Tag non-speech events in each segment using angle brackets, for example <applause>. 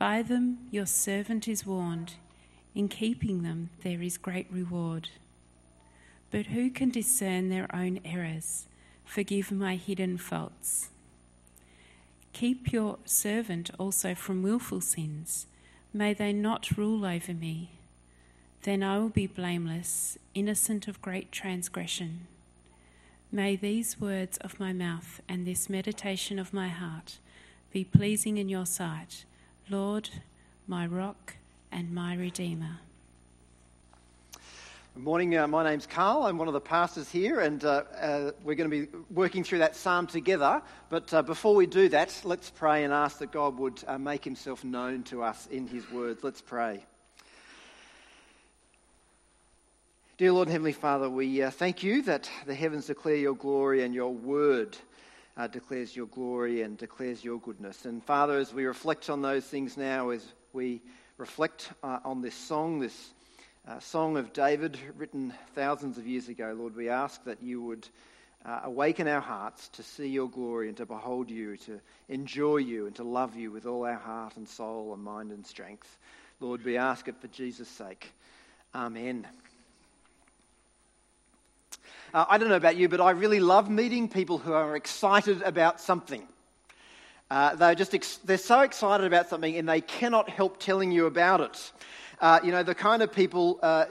By them your servant is warned. In keeping them there is great reward. But who can discern their own errors? Forgive my hidden faults. Keep your servant also from wilful sins. May they not rule over me. Then I will be blameless, innocent of great transgression. May these words of my mouth and this meditation of my heart be pleasing in your sight Lord, my rock and my redeemer. Good morning. Uh, my name's Karl. I'm one of the pastors here, and uh, uh, we're going to be working through that psalm together. But uh, before we do that, let's pray and ask that God would uh, make himself known to us in his words. Let's pray. Dear Lord and Heavenly Father, we uh, thank you that the heavens declare your glory and your word uh, declares your glory and declares your goodness. And Father, as we reflect on those things now, as we reflect uh, on this song, this uh, song of David written thousands of years ago, Lord, we ask that you would uh, awaken our hearts to see your glory and to behold you, to enjoy you and to love you with all our heart and soul and mind and strength. Lord, we ask it for Jesus' sake. Amen. Uh, I don't know about you, but I really love meeting people who are excited about something. Uh, they're just ex- they're so excited about something and they cannot help telling you about it. Uh, you know, the kind of people uh,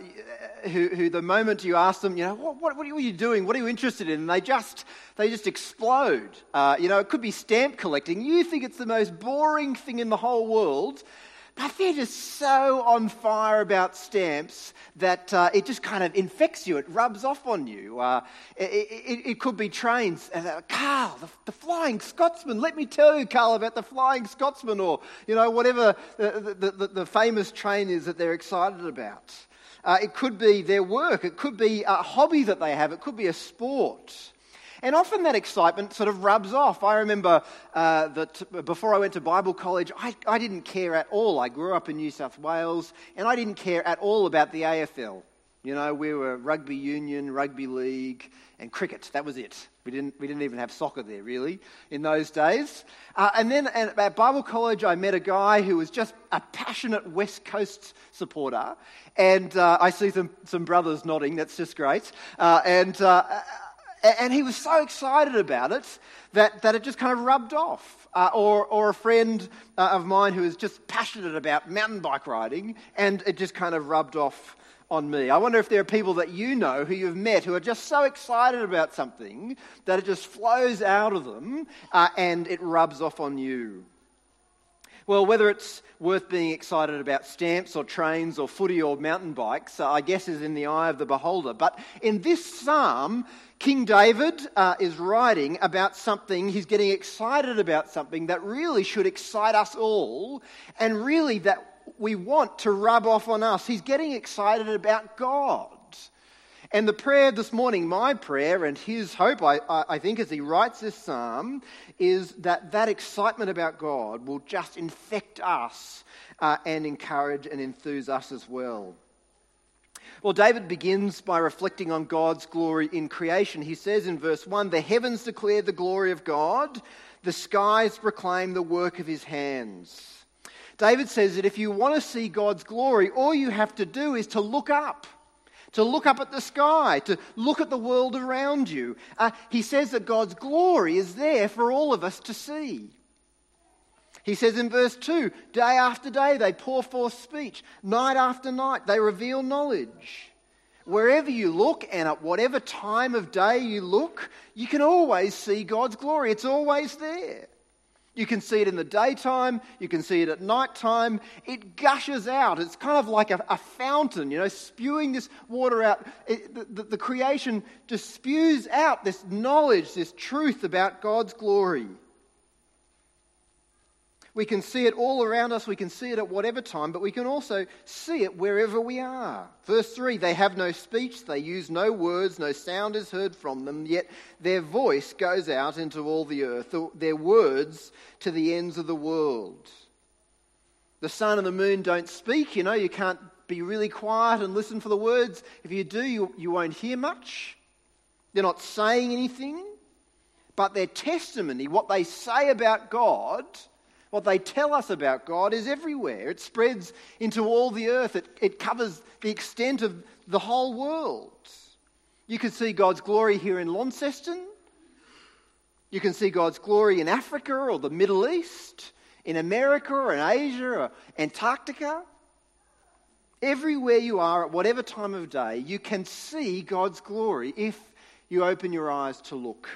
who, who, the moment you ask them, you know, what, what, what, are you doing? What are you interested in? And they just, they just explode. Uh, you know, it could be stamp collecting. You think it's the most boring thing in the whole world, they're just so on fire about stamps that uh, it just kind of infects you. It rubs off on you. Uh, it, it, it, could be trains. Uh, Karl, the, the, Flying Scotsman. Let me tell you, Karl, about the Flying Scotsman, or you know whatever the, the, the, the famous train is that they're excited about. Uh, it could be their work. It could be a hobby that they have. It could be a sport. And often that excitement sort of rubs off. I remember uh, that before I went to Bible college, I, I didn't care at all. I grew up in New South Wales, and I didn't care at all about the AFL. You know, we were rugby union, rugby league, and cricket. That was it. We didn't, we didn't even have soccer there, really, in those days. Uh, and then at Bible college, I met a guy who was just a passionate West Coast supporter. And uh, I see some, some brothers nodding. That's just great. Uh, and uh, and he was so excited about it that, that it just kind of rubbed off. Uh, or, or a friend uh, of mine who is just passionate about mountain bike riding, and it just kind of rubbed off on me. I wonder if there are people that you know who you've met who are just so excited about something that it just flows out of them uh, and it rubs off on you. Well, whether it's worth being excited about stamps or trains or footy or mountain bikes, uh, I guess is in the eye of the beholder. But in this psalm, King David uh, is writing about something, he's getting excited about something that really should excite us all, and really that we want to rub off on us. He's getting excited about God. And the prayer this morning, my prayer and his hope, I, I think, as he writes this psalm, is that that excitement about God will just infect us uh, and encourage and enthuse us as well. Well, David begins by reflecting on God's glory in creation. He says in verse 1 The heavens declare the glory of God, the skies proclaim the work of his hands. David says that if you want to see God's glory, all you have to do is to look up, to look up at the sky, to look at the world around you. Uh, he says that God's glory is there for all of us to see. He says in verse 2 day after day they pour forth speech, night after night they reveal knowledge. Wherever you look and at whatever time of day you look, you can always see God's glory. It's always there. You can see it in the daytime, you can see it at nighttime. It gushes out. It's kind of like a, a fountain, you know, spewing this water out. It, the, the, creation just spews out this knowledge, this truth about God's glory. We can see it all around us, we can see it at whatever time, but we can also see it wherever we are. Verse 3 They have no speech, they use no words, no sound is heard from them, yet their voice goes out into all the earth, their words to the ends of the world. The sun and the moon don't speak, you know, you can't be really quiet and listen for the words. If you do, you, you won't hear much. They're not saying anything, but their testimony, what they say about God, what they tell us about God is everywhere. It spreads into all the earth, it, it covers the extent of the whole world. You can see God's glory here in Launceston. You can see God's glory in Africa or the Middle East, in America or in Asia or Antarctica. Everywhere you are at whatever time of day, you can see God's glory if you open your eyes to look.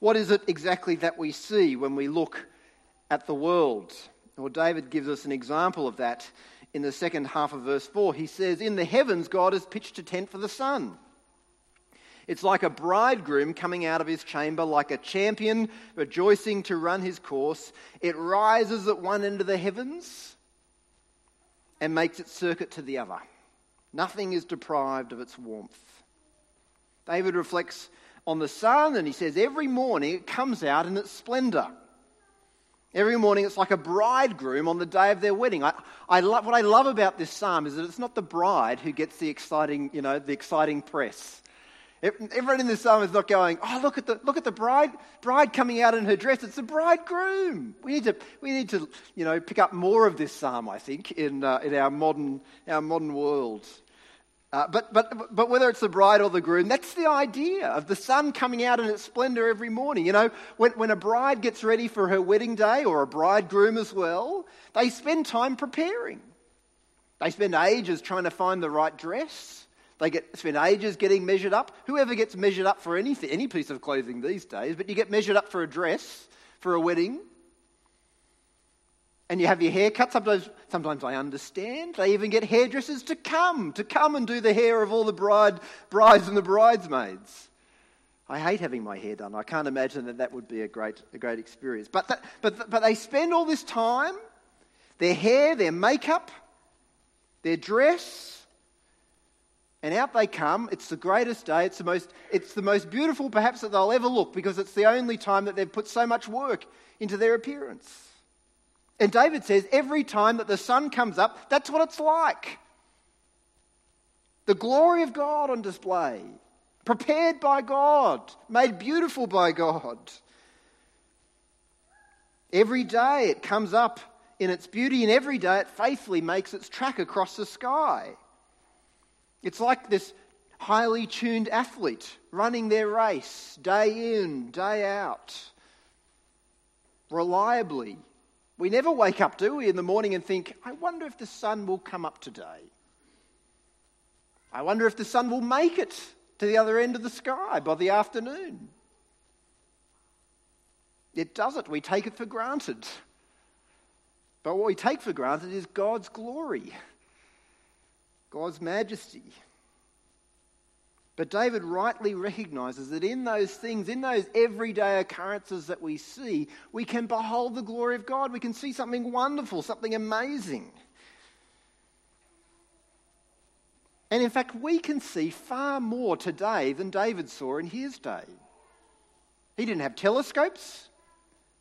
What is it exactly that we see when we look at the world? Well, David gives us an example of that in the second half of verse 4. He says, In the heavens, God has pitched a tent for the sun. It's like a bridegroom coming out of his chamber, like a champion rejoicing to run his course. It rises at one end of the heavens and makes its circuit to the other. Nothing is deprived of its warmth. David reflects on the sun and he says, Every morning it comes out in its splendor. Every morning it's like a bridegroom on the day of their wedding. I, I love, what I love about this psalm is that it's not the bride who gets the exciting, you know, the exciting press. Everyone in this psalm is not going, oh, look at the, look at the bride, bride coming out in her dress. It's the bridegroom. We need to, we need to you know, pick up more of this psalm, I think, in, uh, in our, modern, our modern world. Uh, but, but, but whether it's the bride or the groom, that's the idea of the sun coming out in its splendor every morning. You know, when, when a bride gets ready for her wedding day, or a bridegroom as well, they spend time preparing. They spend ages trying to find the right dress. They get, spend ages getting measured up. Whoever gets measured up for anything, any piece of clothing these days, but you get measured up for a dress, for a wedding, and you have your hair cut. Sometimes, sometimes I understand. They even get hairdressers to come, to come and do the hair of all the bride, brides and the bridesmaids. I hate having my hair done. I can't imagine that that would be a great, a great experience. But, that, but, but they spend all this time, their hair, their makeup, their dress, and out they come. It's the greatest day. It's the most, it's the most beautiful, perhaps, that they'll ever look because it's the only time that they've put so much work into their appearance. And David says every time that the sun comes up, that's what it's like. The glory of God on display, prepared by God, made beautiful by God. Every day it comes up in its beauty, and every day it faithfully makes its track across the sky. It's like this highly tuned athlete running their race day in, day out, reliably, we never wake up, do we, in the morning and think, I wonder if the sun will come up today. I wonder if the sun will make it to the other end of the sky by the afternoon. It doesn't. We take it for granted. But what we take for granted is God's glory, God's majesty. But David rightly recognizes that in those things, in those everyday occurrences that we see, we can behold the glory of God. We can see something wonderful, something amazing. And in fact, we can see far more today than David saw in his day. He didn't have telescopes.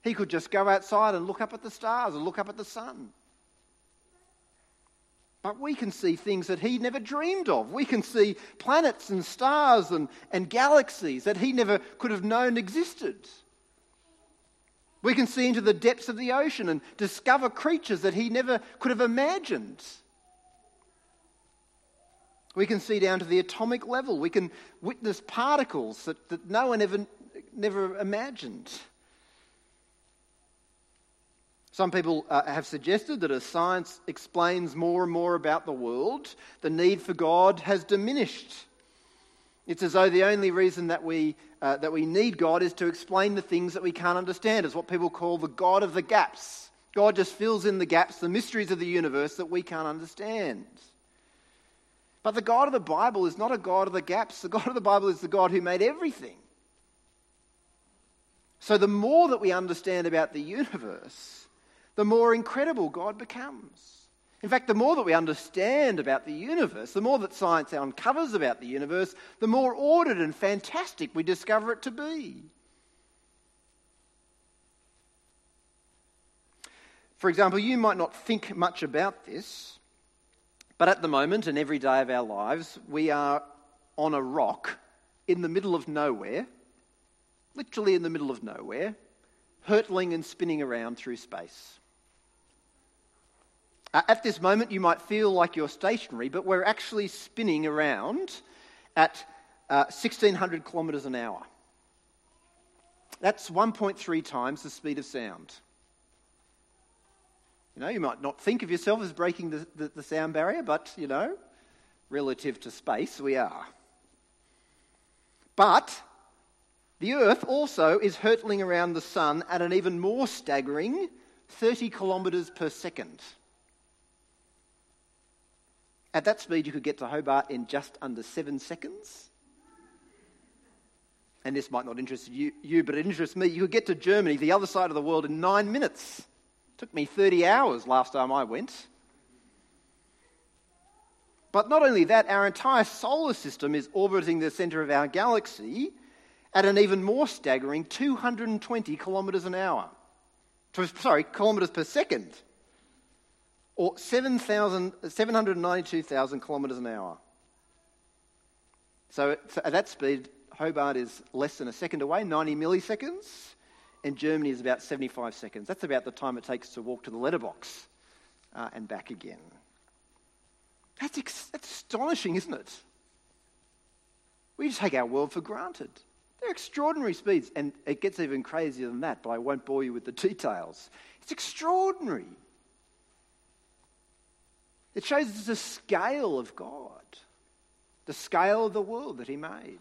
He could just go outside and look up at the stars and look up at the sun. But we can see things that he never dreamed of. We can see planets and stars and, and galaxies that he never could have known existed. We can see into the depths of the ocean and discover creatures that he never could have imagined. We can see down to the atomic level. We can witness particles that, that no one ever never imagined. Some people uh, have suggested that as science explains more and more about the world, the need for God has diminished. It's as though the only reason that we, uh, that we need God is to explain the things that we can't understand. It's what people call the God of the gaps. God just fills in the gaps, the mysteries of the universe that we can't understand. But the God of the Bible is not a God of the gaps. The God of the Bible is the God who made everything. So the more that we understand about the universe, the more incredible God becomes. In fact, the more that we understand about the universe, the more that science uncovers about the universe, the more ordered and fantastic we discover it to be. For example, you might not think much about this, but at the moment and every day of our lives, we are on a rock in the middle of nowhere literally in the middle of nowhere, hurtling and spinning around through space. Uh, at this moment, you might feel like you're stationary, but we're actually spinning around at uh, 1600 kilometres an hour. That's 1.3 times the speed of sound. You know, you might not think of yourself as breaking the, the, the sound barrier, but, you know, relative to space, we are. But the Earth also is hurtling around the Sun at an even more staggering 30 kilometres per second. At that speed, you could get to Hobart in just under seven seconds. And this might not interest you, you, but it interests me. You could get to Germany, the other side of the world, in nine minutes. It took me 30 hours last time I went. But not only that, our entire solar system is orbiting the centre of our galaxy at an even more staggering 220 kilometres an hour. Sorry, kilometres per second. Or 792,000 kilometres an hour. So at that speed, Hobart is less than a second away, 90 milliseconds, and Germany is about 75 seconds. That's about the time it takes to walk to the letterbox uh, and back again. That's, ex- that's astonishing, isn't it? We take our world for granted. They're extraordinary speeds, and it gets even crazier than that, but I won't bore you with the <laughs> details. It's extraordinary. It shows the scale of God, the scale of the world that He made.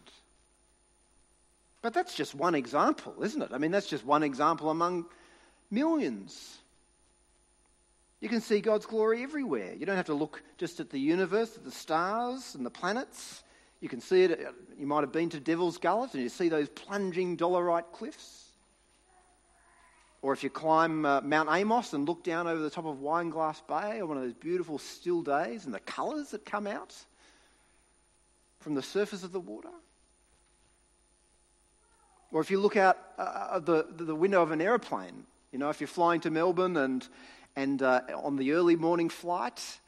But that's just one example, isn't it? I mean, that's just one example among millions. You can see God's glory everywhere. You don't have to look just at the universe, at the stars and the planets. You can see it, you might have been to Devil's Gullet and you see those plunging dolerite cliffs. Or if you climb uh, Mount Amos and look down over the top of Wineglass Bay on one of those beautiful still days and the colours that come out from the surface of the water. Or if you look out uh, the, the window of an aeroplane, you know, if you're flying to Melbourne and, and uh, on the early morning flight,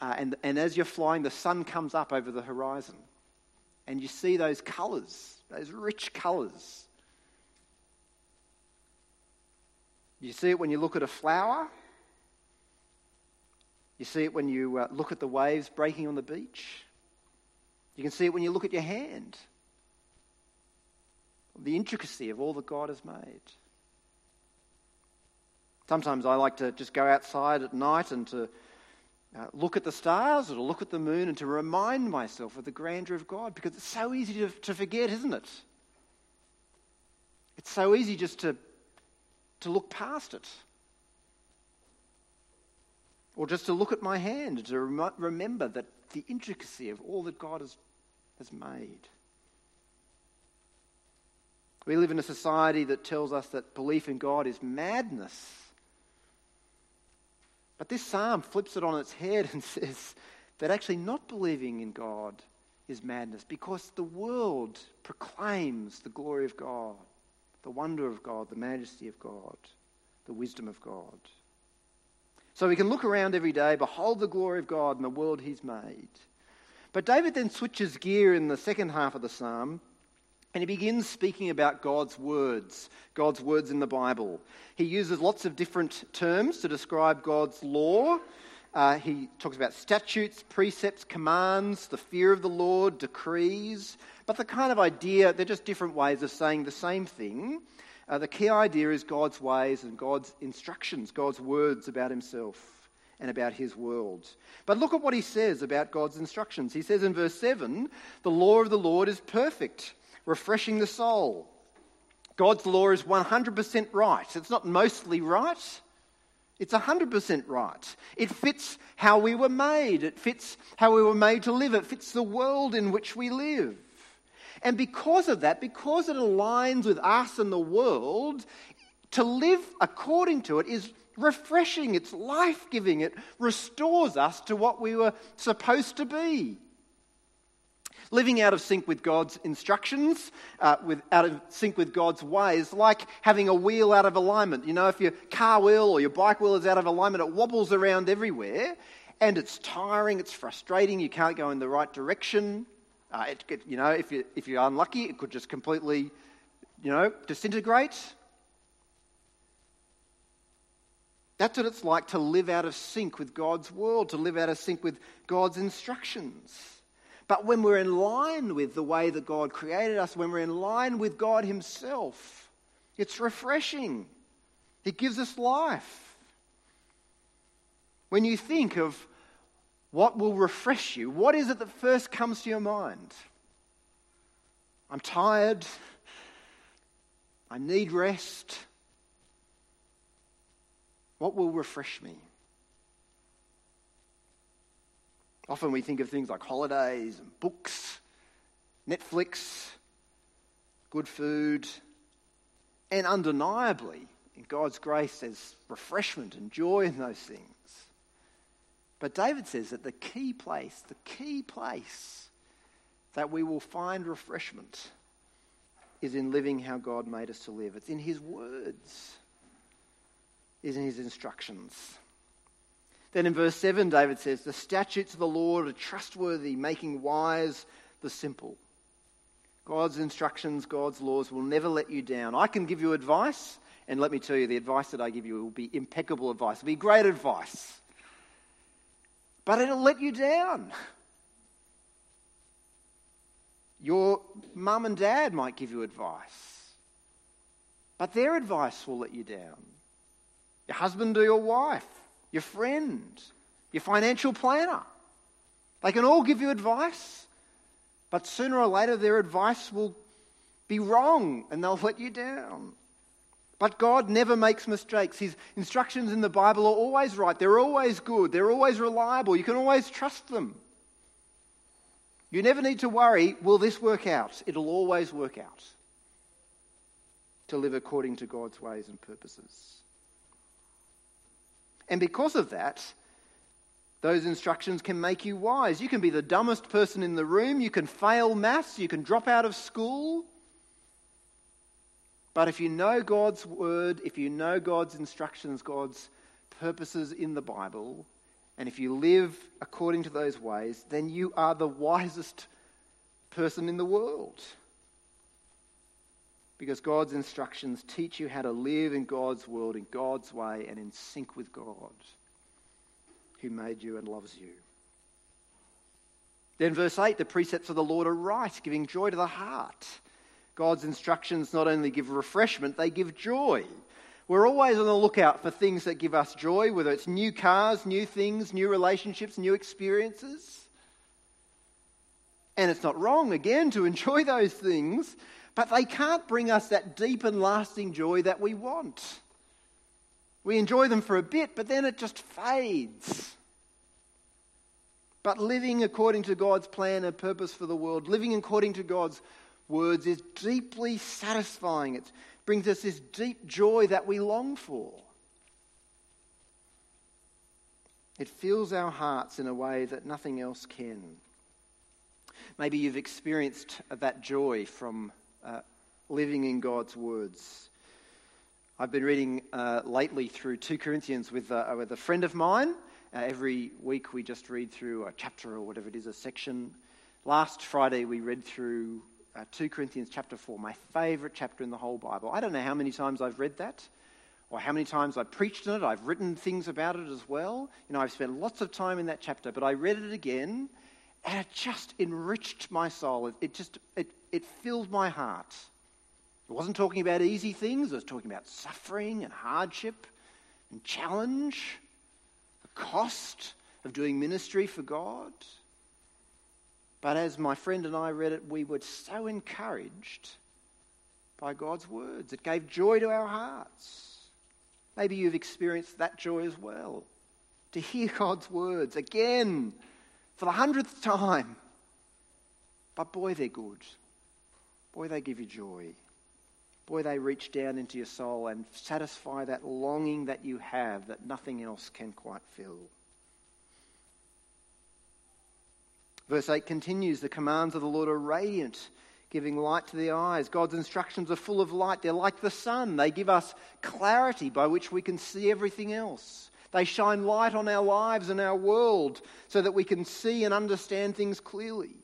uh, and, and as you're flying, the sun comes up over the horizon and you see those colours, those rich colours. You see it when you look at a flower. You see it when you uh, look at the waves breaking on the beach. You can see it when you look at your hand. The intricacy of all that God has made. Sometimes I like to just go outside at night and to uh, look at the stars or to look at the moon and to remind myself of the grandeur of God because it's so easy to, to forget, isn't it? It's so easy just to, to look past it. Or just to look at my hand to rem- remember that the intricacy of all that God has, has made. We live in a society that tells us that belief in God is madness. But this psalm flips it on its head and <laughs> says that actually not believing in God is madness because the world proclaims the glory of God, the wonder of God, the majesty of God, the wisdom of God. So we can look around every day, behold the glory of God and the world he's made. But David then switches gear in the second half of the psalm and he begins speaking about God's words, God's words in the Bible. He uses lots of different terms to describe God's law. Uh, he talks about statutes, precepts, commands, the fear of the Lord, decrees. But the kind of idea, they're just different ways of saying the same thing. Uh, the key idea is God's ways and God's instructions, God's words about himself and about his world. But look at what he says about God's instructions. He says in verse 7 the law of the Lord is perfect, refreshing the soul. God's law is 100% right. It's not mostly right, it's 100% right. It fits how we were made, it fits how we were made to live, it fits the world in which we live. And because of that, because it aligns with us and the world, to live according to it is refreshing, it's life giving, it restores us to what we were supposed to be. Living out of sync with God's instructions, uh, with, out of sync with God's ways, like having a wheel out of alignment. You know, if your car wheel or your bike wheel is out of alignment, it wobbles around everywhere and it's tiring, it's frustrating, you can't go in the right direction. Uh, it, it, you know, if, you, if you're unlucky, it could just completely, you know, disintegrate. That's what it's like to live out of sync with God's world, to live out of sync with God's instructions. But when we're in line with the way that God created us, when we're in line with God Himself, it's refreshing. It gives us life. When you think of what will refresh you? What is it that first comes to your mind? I'm tired. I need rest. What will refresh me? Often we think of things like holidays and books, Netflix, good food, and undeniably, in God's grace, there's refreshment and joy in those things. But David says that the key place, the key place that we will find refreshment is in living how God made us to live. It's in his words, is in his instructions. Then in verse 7, David says, The statutes of the Lord are trustworthy, making wise the simple. God's instructions, God's laws will never let you down. I can give you advice, and let me tell you, the advice that I give you will be impeccable advice. It'll be great advice but it'll let you down. Your mum and dad might give you advice, but their advice will let you down. Your husband or your wife, your friend, your financial planner. They can all give you advice, but sooner or later their advice will be wrong and they'll let you down. But God never makes mistakes. His instructions in the Bible are always right. They're always good. They're always reliable. You can always trust them. You never need to worry, will this work out? It'll always work out to live according to God's ways and purposes. And because of that, those instructions can make you wise. You can be the dumbest person in the room. You can fail maths. You can drop out of school. But if you know God's word, if you know God's instructions, God's purposes in the Bible, and if you live according to those ways, then you are the wisest person in the world. Because God's instructions teach you how to live in God's world, in God's way, and in sync with God, who made you and loves you. Then, verse 8 the precepts of the Lord are right, giving joy to the heart. God's instructions not only give refreshment, they give joy. We're always on the lookout for things that give us joy, whether it's new cars, new things, new relationships, new experiences. And it's not wrong, again, to enjoy <laughs> those things, but they can't bring us that deep and lasting joy that we want. We enjoy them for a bit, but then it just fades. But living according to God's plan and purpose for the world, living according to God's words is deeply satisfying. It brings us this deep joy that we long for. It fills our hearts in a way that nothing else can. Maybe you've experienced that joy from uh, living in God's words. I've been reading uh, lately through 2 Corinthians with, uh, with a friend of mine. Uh, every week we just read through a chapter or whatever it is, a section. Last Friday we read through uh, 2 Corinthians chapter 4, my favourite chapter in the whole Bible. I don't know how many times I've read that or how many times I've preached in it. I've written things about it as well. You know, I've spent lots of time in that chapter, but I read it again and it just enriched my soul. It, it just, it, it filled my heart. It wasn't talking about easy things, it was talking about suffering and hardship and challenge, the cost of doing ministry for God. But as my friend and I read it, we were so encouraged by God's words. It gave joy to our hearts. Maybe you've experienced that joy as well. To hear <laughs> God's words again for the hundredth time. But boy, they're good. Boy, they give you joy. Boy, they reach down into your soul and satisfy that longing that you have that nothing else can quite fill. Verse 8 continues The commands of the Lord are radiant, giving light to the eyes. God's instructions are full of light. They're like the sun, they give us clarity by which we can see everything else. They shine light on our lives and our world so that we can see and understand things clearly.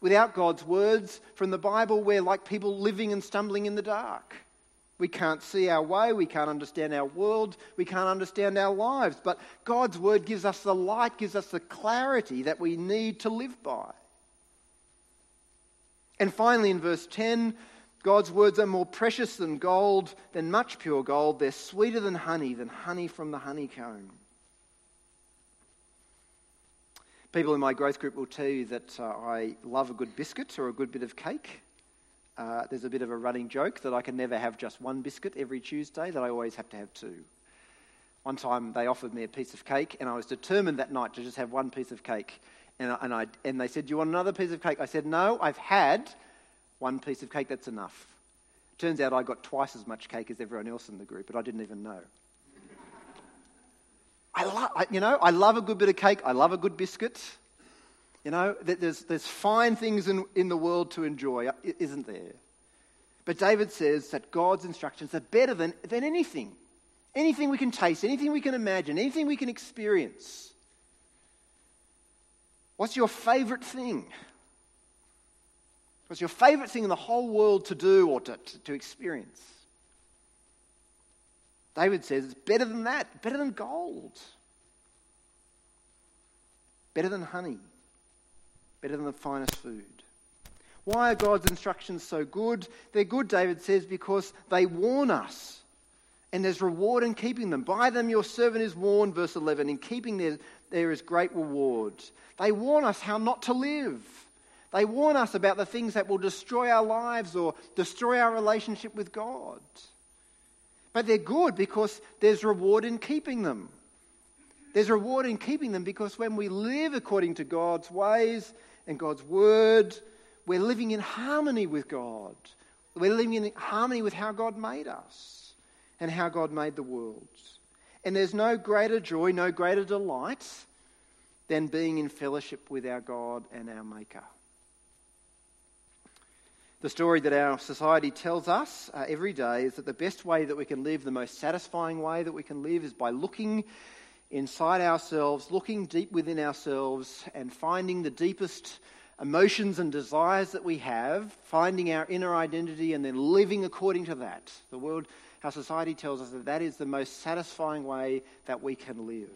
Without God's words from the Bible, we're like people living and stumbling in the dark. We can't see our way, we can't understand our world, we can't understand our lives. But God's word gives us the light, gives us the clarity that we need to live by. And finally, in verse 10, God's words are more precious than gold, than much pure gold. They're sweeter than honey, than honey from the honeycomb. People in my growth group will tell you that uh, I love a good biscuit or a good bit of cake. Uh, there's a bit of a running joke that I can never have just one biscuit every Tuesday, that I always have to have two. One time they offered me a piece of cake, and I was determined that night to just have one piece of cake. And, I, and, I, and they said, Do you want another piece of cake? I said, No, I've had one piece of cake, that's enough. Turns out I got twice as much cake as everyone else in the group, but I didn't even know. <laughs> I you know, I love a good bit of cake. I love a good biscuit. You know, there's, there's fine things in, in the world to enjoy, uh, isn't there? But David says that God's instructions are better than, than anything. Anything we can taste, anything we can imagine, anything we can experience. What's your favorite thing? What's your favorite thing in the whole world to do or to, to, to experience? David says it's better than that, better than gold, better than honey, better than the finest food. Why are God's instructions so good? They're good, David says, because they warn us. And there's reward in keeping them. By them your servant is warned, verse 11. In keeping them, there is great reward. They warn us how not to live. They warn us about the things that will destroy our lives or destroy our relationship with God. But they're good because there's reward in keeping them. There's reward in keeping them because when we live according to God's ways and God's word, we're living in harmony with God. We're living in harmony with how God made us and how God made the world. And there's no greater joy, no greater delight than being in fellowship with our God and our Maker. The story that our society tells us uh, every day is that the best way that we can live, the most satisfying way that we can live, is by looking inside ourselves, looking deep within ourselves, and finding the deepest emotions and desires that we have, finding our inner identity, and then living according to that. The world, our society tells us that that is the most satisfying way that we can live.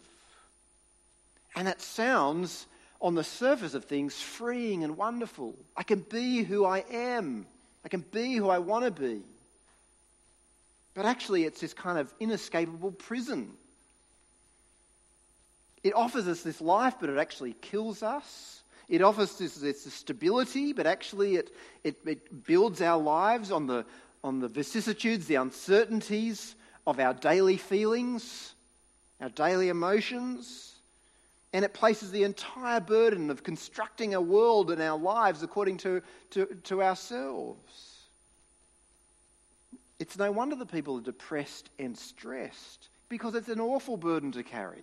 And that sounds on the surface of things, freeing and wonderful. I can be who I am, I can be who I want to be. But actually, it's this kind of inescapable prison. It offers us this life, but it actually kills us. It offers us this, this stability, but actually, it, it, it builds our lives on the, on the vicissitudes, the uncertainties of our daily feelings, our daily emotions. And it places the entire burden of constructing a world and our lives according to, to, to ourselves. It's no wonder the people are depressed and stressed because it's an awful burden to carry.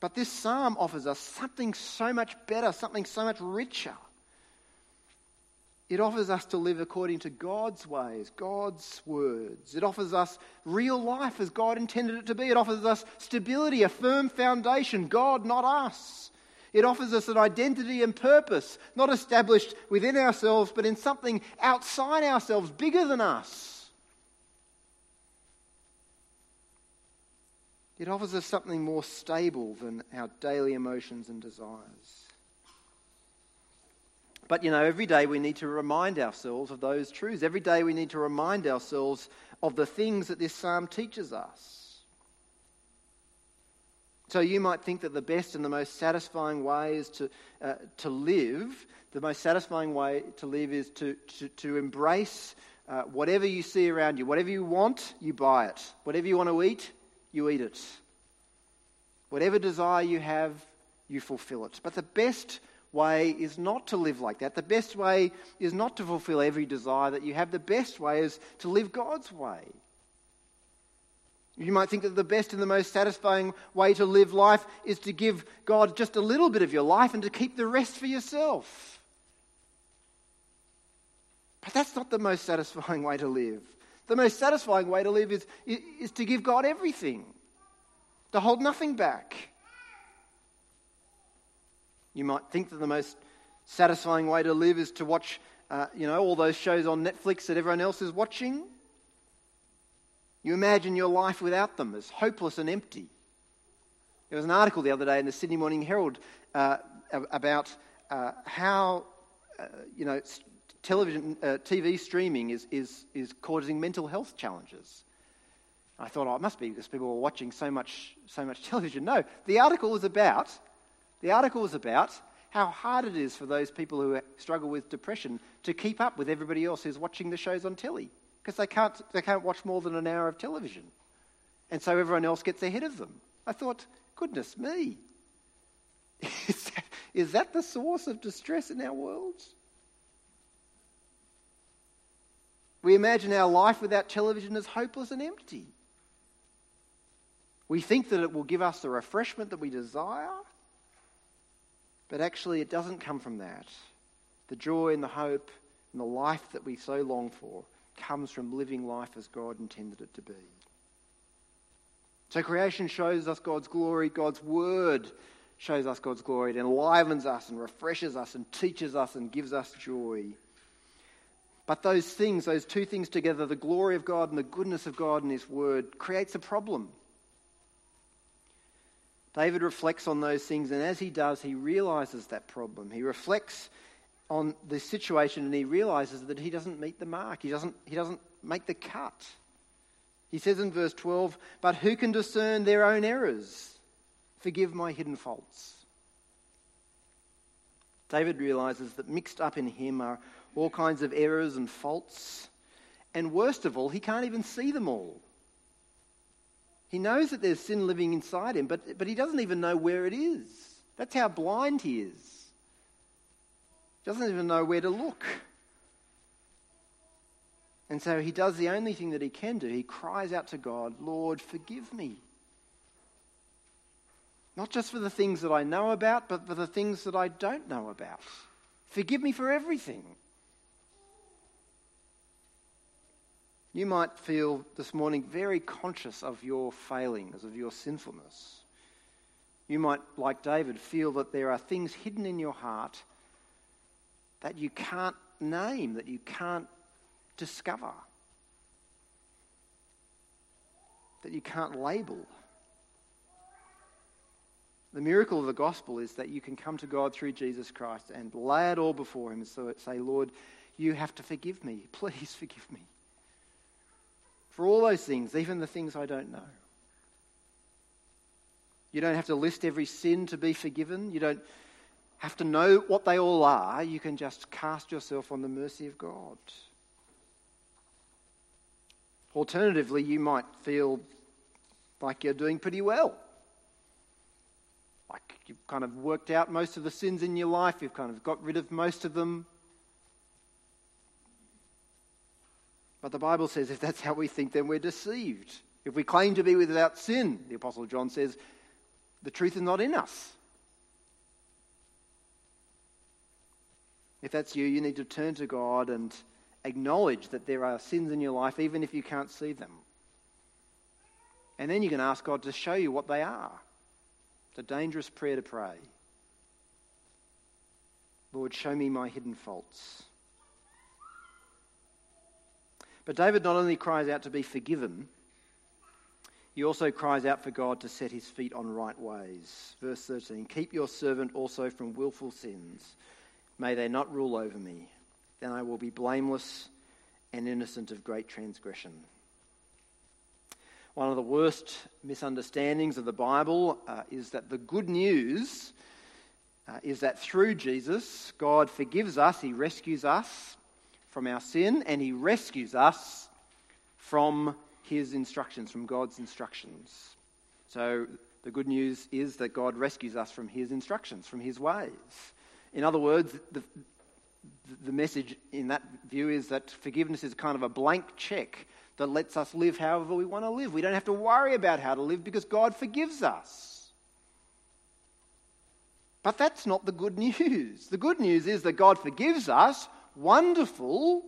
But this psalm offers us something so much better, something so much richer. It offers us to live according to God's ways, God's words. It offers us real life as God intended it to be. It offers us stability, a firm foundation, God, not us. It offers us an identity and purpose, not established within ourselves, but in something outside ourselves, bigger than us. It offers us something more stable than our daily emotions and desires. But you know, every day we need to remind ourselves of those truths. Every day we need to remind ourselves of the things that this psalm teaches us. So you might think that the best and the most satisfying way is to, uh, to live, the most satisfying way to live is to, to, to embrace uh, whatever you see around you. Whatever you want, you buy it. Whatever you want to eat, you eat it. Whatever desire you have, you fulfill it. But the best way is not to live like that. The best way is not to fulfill every desire that you have. The best way is to live God's way. You might think that the best and the most satisfying way to live life is to give God just a little bit of your life and to keep the rest for yourself. But that's not the most satisfying <laughs> way to live. The most satisfying way to live is, is to give God everything, to hold nothing back. You might think that the most satisfying way to live is to watch, uh, you know, all those shows on Netflix that everyone else is watching. You imagine your life without them as hopeless and empty. There was an article the other day in the Sydney Morning Herald uh, about uh, how, uh, you know, television, uh, TV streaming is, is, is causing mental health challenges. I thought, oh, it must be because people were watching so much, so much <laughs> television. No, the article was about the article was about how hard it is for those people who struggle with depression to keep up with everybody else who's watching the shows on telly because they can't, they can't watch more than an hour of television. And so everyone else gets ahead of them. I thought, goodness me, <laughs> is that, is that the source of distress in our world? We imagine our life without television as hopeless and empty. We think that it will give us the refreshment that we desire, but actually, it doesn't come from that. The joy and the hope and the life that we so long for comes from living life as God intended it to be. So, creation shows us God's glory, God's word shows us God's glory. It enlivens us and refreshes us and teaches us and gives us joy. But those things, those two things together, the glory of God and the goodness of God and His word, creates a problem. David reflects on those things, and as he does, he realizes that problem. He reflects on the situation and he realizes that he doesn't meet the mark. He doesn't, he doesn't make the cut. He says in verse 12, But who can discern their own errors? Forgive my hidden faults. David realizes that mixed up in him are all kinds of errors and faults. And worst of all, he can't even see them all. He knows that there's sin living inside him, but, but he doesn't even know where it is. That's how blind he is. He doesn't even know where to look. And so he does the only thing that he can do. He cries out to God, Lord, forgive me. Not just for the things that I know about, but for the things that I don't know about. Forgive me for everything. You might feel this morning very conscious of your failings, of your sinfulness. You might, like David, feel that there are things hidden in your heart that you can't name, that you can't discover, that you can't label. The miracle of the gospel is that you can come to God through Jesus Christ and lay it all before Him and say, Lord, you have to forgive me. <laughs> Please forgive me for all those things, even the things I don't know. You don't have to list every sin to be forgiven. You don't have to know what they all are. You can just cast yourself on the mercy of God. Alternatively, you might feel like you're doing pretty well. Like you've kind of worked out most of the sins in your life, you've kind of got rid of most of them. But the Bible says if that's how we think, then we're deceived. If we claim to be without sin, the Apostle John says, the truth is not in us. If that's you, you need to turn to God and acknowledge that there are sins in your life, even if you can't see them. And then you can ask God to show you what they are. It's a dangerous prayer to pray. Lord, show me my hidden faults. But David not only cries out to be forgiven, he also cries out for God to set his feet on right ways. Verse 13 Keep your servant also from willful sins. May they not rule over me. Then I will be blameless and innocent of great transgression. One of the worst misunderstandings of the Bible uh, is that the good news uh, is that through Jesus, God forgives us, He rescues us from our sin, and He rescues us from His instructions, from God's instructions. So the good news is that God rescues us from His instructions, from His ways. In other words, the, the message in that view is that forgiveness is kind of a blank check that lets us live however we want to live. We don't have to worry about how to live because God forgives us. But that's not the good <laughs> news. The good news is that God forgives us, wonderful,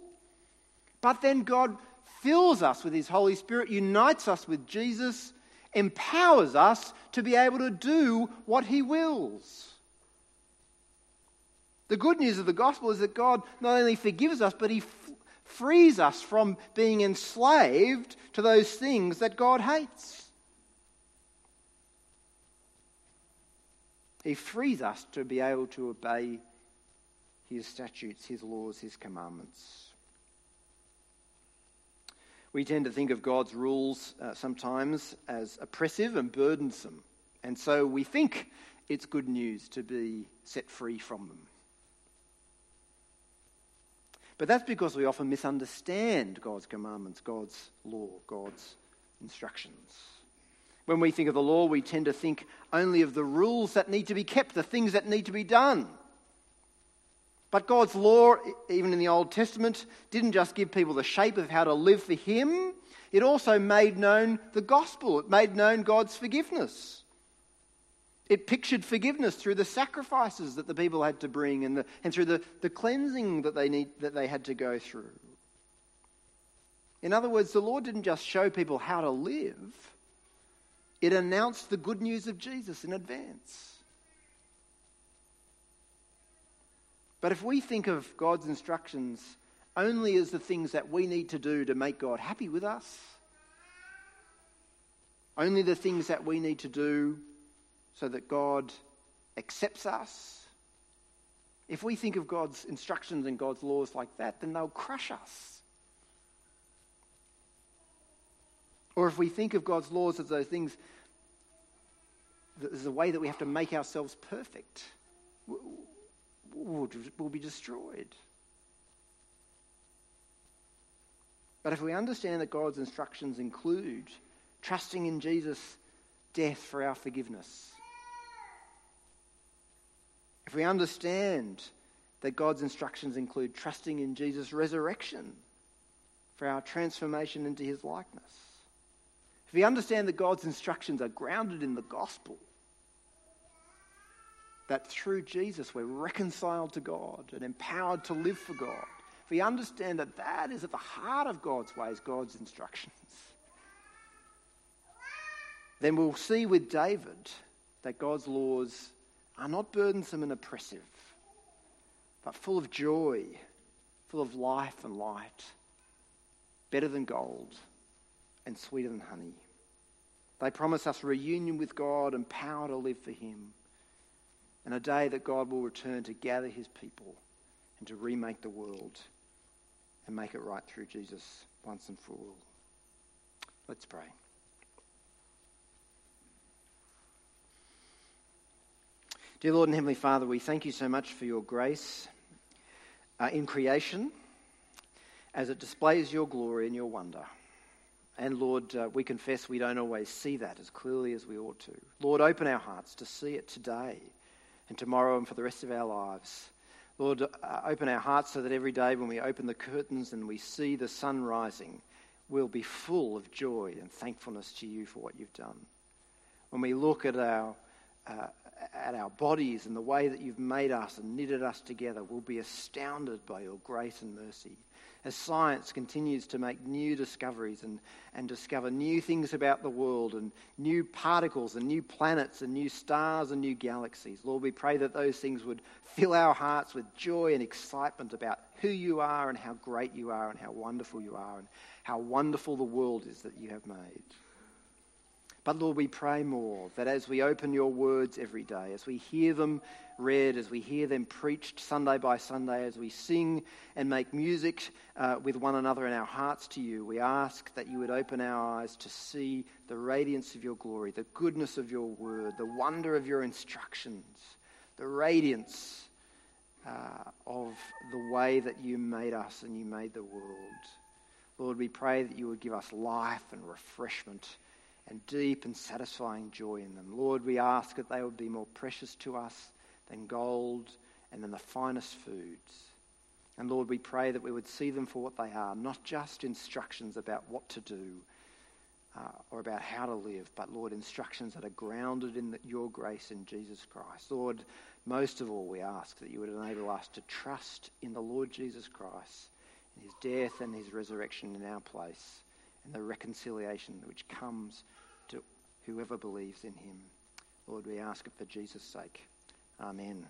but then God fills us with His Holy Spirit, unites us with Jesus, empowers us to be able to do what He wills. The good news of the gospel is that God not only forgives us, but He f- frees us from being enslaved to those things that God hates. He frees us to be able to obey His statutes, His laws, His commandments. We tend to think of God's rules uh, sometimes as oppressive and burdensome, and so we think it's good news to be set free from them. But that's because we often misunderstand God's commandments, God's law, God's instructions. When we think of the law, we tend to think only of the rules that need to be kept, the things that need to be done. But God's law, even in the Old Testament, didn't just give people the shape of how to live for Him, it also made known the gospel. It made known God's forgiveness. It pictured forgiveness through the sacrifices that the people had to bring and, the, and through the, the cleansing that they, need, that they had to go through. In other words, the Lord didn't just show people how to live, it announced the good news of Jesus in advance. But if we think of God's instructions only as the things that we need to do to make God happy with us, only the things that we need to do so that God accepts us, if we think of God's instructions and God's laws like that, then they'll crush us. Or if we think of God's laws as those things, as a way that we have to make ourselves perfect, we'll be destroyed. But if we understand that God's instructions include trusting in Jesus' death for our forgiveness, if we understand that God's instructions include trusting in Jesus' resurrection for our transformation into his likeness, if we understand that God's instructions are grounded in the gospel, that through Jesus we're reconciled to God and empowered to live for God, if we understand that that is at the heart of God's ways, God's instructions, then we'll see with David that God's laws are not burdensome and oppressive, but full of joy, full of life and light, better than gold and sweeter than honey. They promise us reunion with God and power to live for Him, and a day that God will return to gather His people and to remake the world and make it right through Jesus once and for all. Let's pray. Dear Lord and Heavenly Father, we thank you so much for your grace uh, in creation as it displays your glory and your wonder. And Lord, uh, we confess we don't always see that as clearly as we ought to. Lord, open our hearts to see it today and tomorrow and for the rest of our lives. Lord, uh, open our hearts so that every day when we open the curtains and we see the sun rising, we'll be full of joy and thankfulness to you for what you've done. When we look at our, uh, at our bodies and the way that you've made us and knitted us together, we'll be astounded by your grace and mercy. As science continues to make new discoveries and, and discover new things about the world and new particles and new planets and new stars and new galaxies, Lord, we pray that those things would fill our hearts with joy and excitement about who you are and how great you are and how wonderful you are and how wonderful the world is that you have made. But Lord, we pray more that as we open your words every day, as we hear them read, as we hear them preached Sunday by Sunday, as we sing and make music uh, with one another in our hearts to you, we ask that you would open our eyes to see the radiance of your glory, the goodness of your word, the wonder of your instructions, the radiance uh, of the way that you made us and you made the world. Lord, we pray that you would give us life and refreshment and deep and satisfying joy in them. Lord, we ask that they would be more precious to us than gold and than the finest foods. And Lord, we pray that we would see them for what they are, not just instructions about what to do uh, or about how to live, but Lord, instructions that are grounded in the, your grace in Jesus Christ. Lord, most of all, we ask that you would enable us to trust in the Lord Jesus Christ, in his death and his resurrection in our place, and the reconciliation which comes whoever believes in him. Lord, we ask it for Jesus' sake. Amen.